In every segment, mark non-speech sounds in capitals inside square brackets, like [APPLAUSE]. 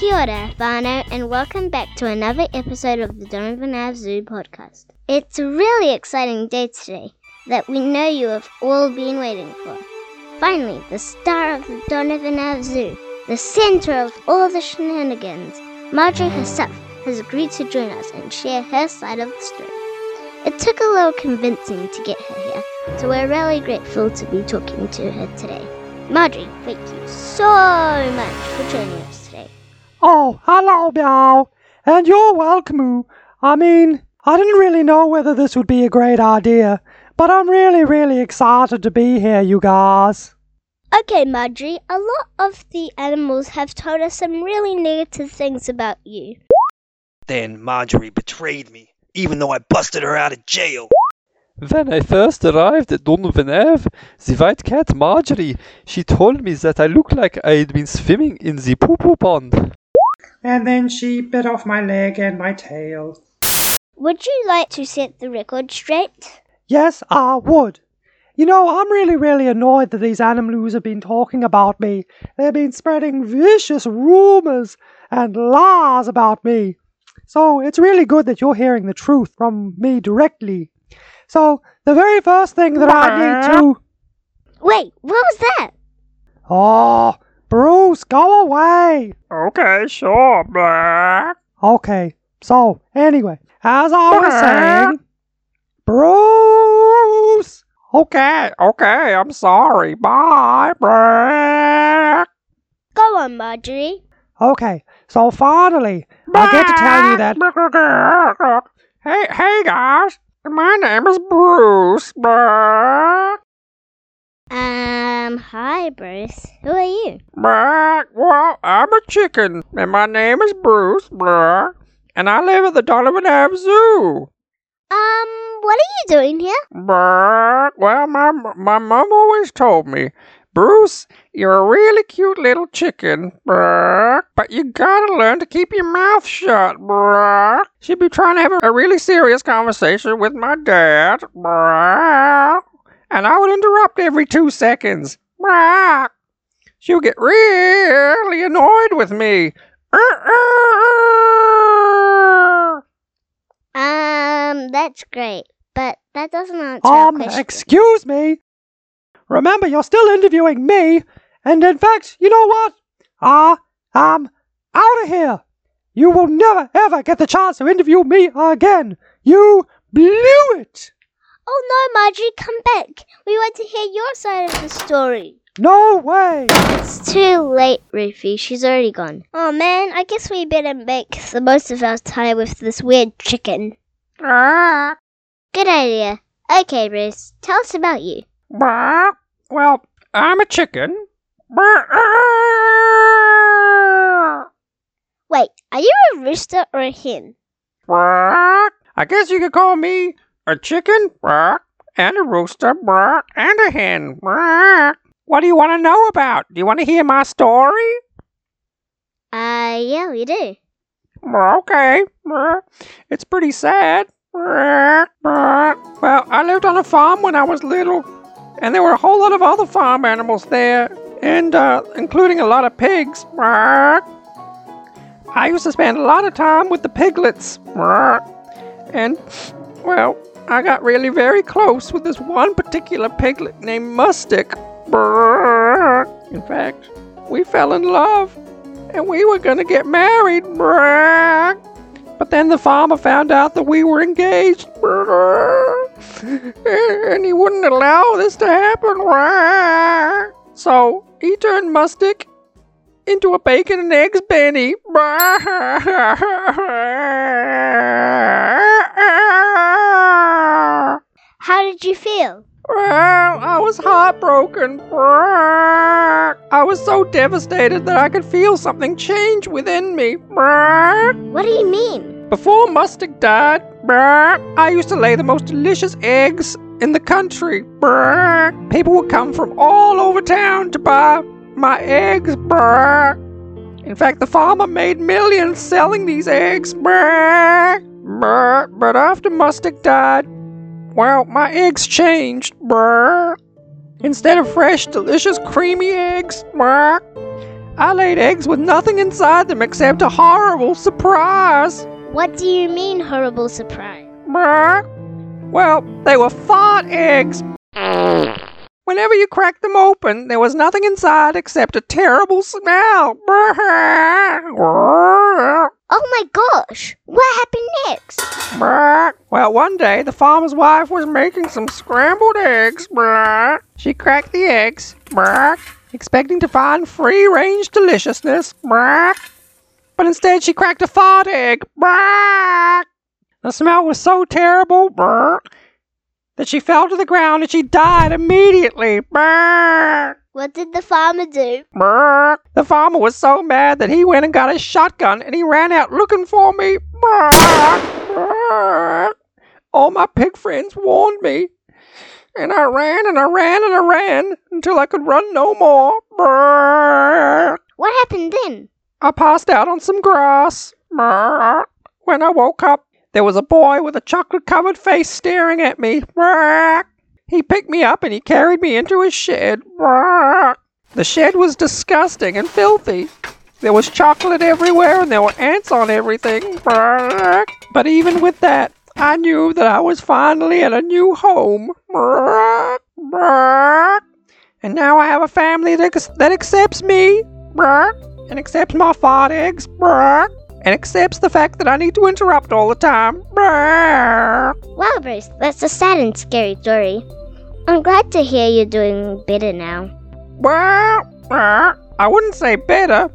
Kia ora, whānau, and welcome back to another episode of the Donovan Ave Zoo podcast. It's a really exciting day today that we know you have all been waiting for. Finally, the star of the Donovan Ave Zoo, the center of all the shenanigans, Marjorie herself has agreed to join us and share her side of the story. It took a little convincing to get her here, so we're really grateful to be talking to her today. Marjorie, thank you so much for joining us. Oh, hello, Meow. And you're welcome. I mean, I didn't really know whether this would be a great idea, but I'm really, really excited to be here, you guys. Okay, Marjorie, a lot of the animals have told us some really negative things about you. Then Marjorie betrayed me, even though I busted her out of jail. When I first arrived at Donovan Ave, the white cat Marjorie, she told me that I looked like I had been swimming in the poo-poo pond. And then she bit off my leg and my tail. Would you like to set the record straight? Yes, I would. You know, I'm really, really annoyed that these animals have been talking about me. They've been spreading vicious rumors and lies about me. So it's really good that you're hearing the truth from me directly. So the very first thing that I need to. Wait, what was that? Oh, Bruce, go away. Okay, sure, Black. Okay, so anyway, as I was saying, Bruce. Okay, okay, I'm sorry. Bye, Black. Go on, Marjorie. Okay, so finally, I get to tell you that. [LAUGHS] Hey, hey, guys. My name is Bruce. Black. Um, hi, Bruce. Who are you? Black. Well, I'm a chicken, and my name is Bruce. Black. And I live at the Donovan Ave Zoo. Um, what are you doing here? But, well, my, my mom always told me, Bruce, you're a really cute little chicken, but, but you gotta learn to keep your mouth shut, bruh. She'd be trying to have a, a really serious conversation with my dad, bruh. And I would interrupt every two seconds, bruh. She would get really annoyed with me. Um, that's great, but that doesn't answer our Um, question. excuse me. Remember, you're still interviewing me, and in fact, you know what? I am out of here. You will never ever get the chance to interview me again. You blew it. Oh no, Marjorie, come back. We want to hear your side of the story. No way. It's too late, Rufy. She's already gone. Oh man, I guess we better make the most of our time with this weird chicken. Bruh. Good idea. Okay, Bruce, tell us about you. Bah. Well, I'm a chicken. Bah. Wait, are you a rooster or a hen? Bah. I guess you could call me a chicken, and a rooster, and a hen. What do you want to know about? Do you want to hear my story? Uh, yeah, we do. Okay. It's pretty sad. Well, I lived on a farm when I was little, and there were a whole lot of other farm animals there, and uh, including a lot of pigs. I used to spend a lot of time with the piglets. And, well, I got really very close with this one particular piglet named Mustic. In fact, we fell in love, and we were gonna get married. But then the farmer found out that we were engaged. [LAUGHS] And he wouldn't allow this to happen. So he turned Mustic into a bacon and eggs Benny. [LAUGHS] did you feel? Well, I was heartbroken. I was so devastated that I could feel something change within me. What do you mean? Before Mustic died, I used to lay the most delicious eggs in the country. People would come from all over town to buy my eggs. In fact, the farmer made millions selling these eggs. But after Mustic died, well, my eggs changed. Instead of fresh, delicious, creamy eggs, I laid eggs with nothing inside them except a horrible surprise. What do you mean, horrible surprise? Brr. Well, they were fart eggs. Whenever you cracked them open, there was nothing inside except a terrible smell. Oh my gosh! What happened next? Well, one day the farmer's wife was making some scrambled eggs. She cracked the eggs, expecting to find free range deliciousness. But instead, she cracked a fart egg. The smell was so terrible that she fell to the ground and she died immediately. Brr. What did the farmer do? The farmer was so mad that he went and got his shotgun and he ran out looking for me. All my pig friends warned me. And I ran and I ran and I ran until I could run no more. What happened then? I passed out on some grass. When I woke up, there was a boy with a chocolate covered face staring at me. Brr. He picked me up and he carried me into his shed. [LAUGHS] The shed was disgusting and filthy. There was chocolate everywhere and there were ants on everything. [LAUGHS] But even with that, I knew that I was finally at a new home. [LAUGHS] And now I have a family that, that accepts me. And accepts my fart eggs. And accepts the fact that I need to interrupt all the time. Wow, Bruce, that's a sad and scary story. I'm glad to hear you're doing better now. I wouldn't say better.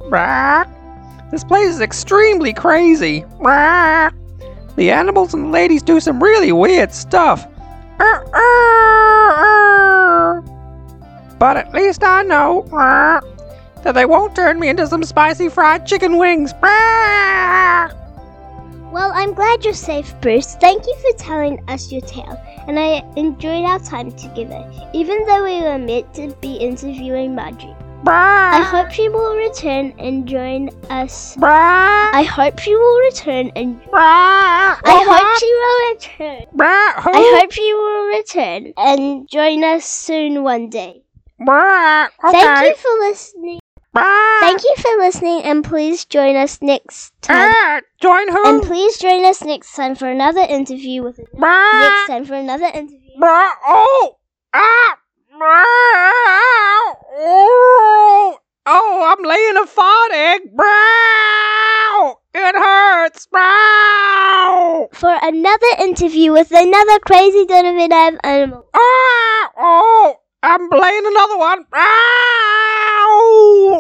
This place is extremely crazy. The animals and the ladies do some really weird stuff. But at least I know that they won't turn me into some spicy fried chicken wings. Well, I'm glad you're safe, Bruce. Thank you for telling us your tale, and I enjoyed our time together, even though we were meant to be interviewing Marjorie. I hope she will return and join us. I hope she will return and. I hope she will return. I hope she will return and join us soon one day. Okay. Thank you for listening. Thank you for listening, and please join us next time. Ah, join who? And please join us next time for another interview with next time for another interview. Oh. Ah. Oh. Oh, I'm laying a fart egg. It hurts. For another interview with another crazy Donovan animal. Ah. Oh. I'm laying another one.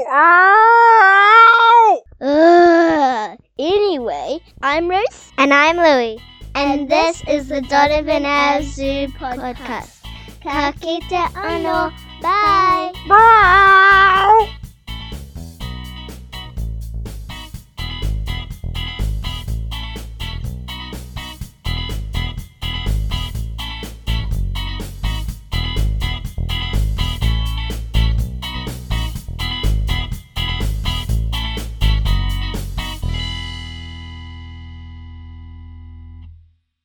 Ow. Ugh. Anyway, I'm Ruth. And I'm Louie. And, this is the Donovan Ave Zoo podcast. Ka kite ano. Bye. Brr.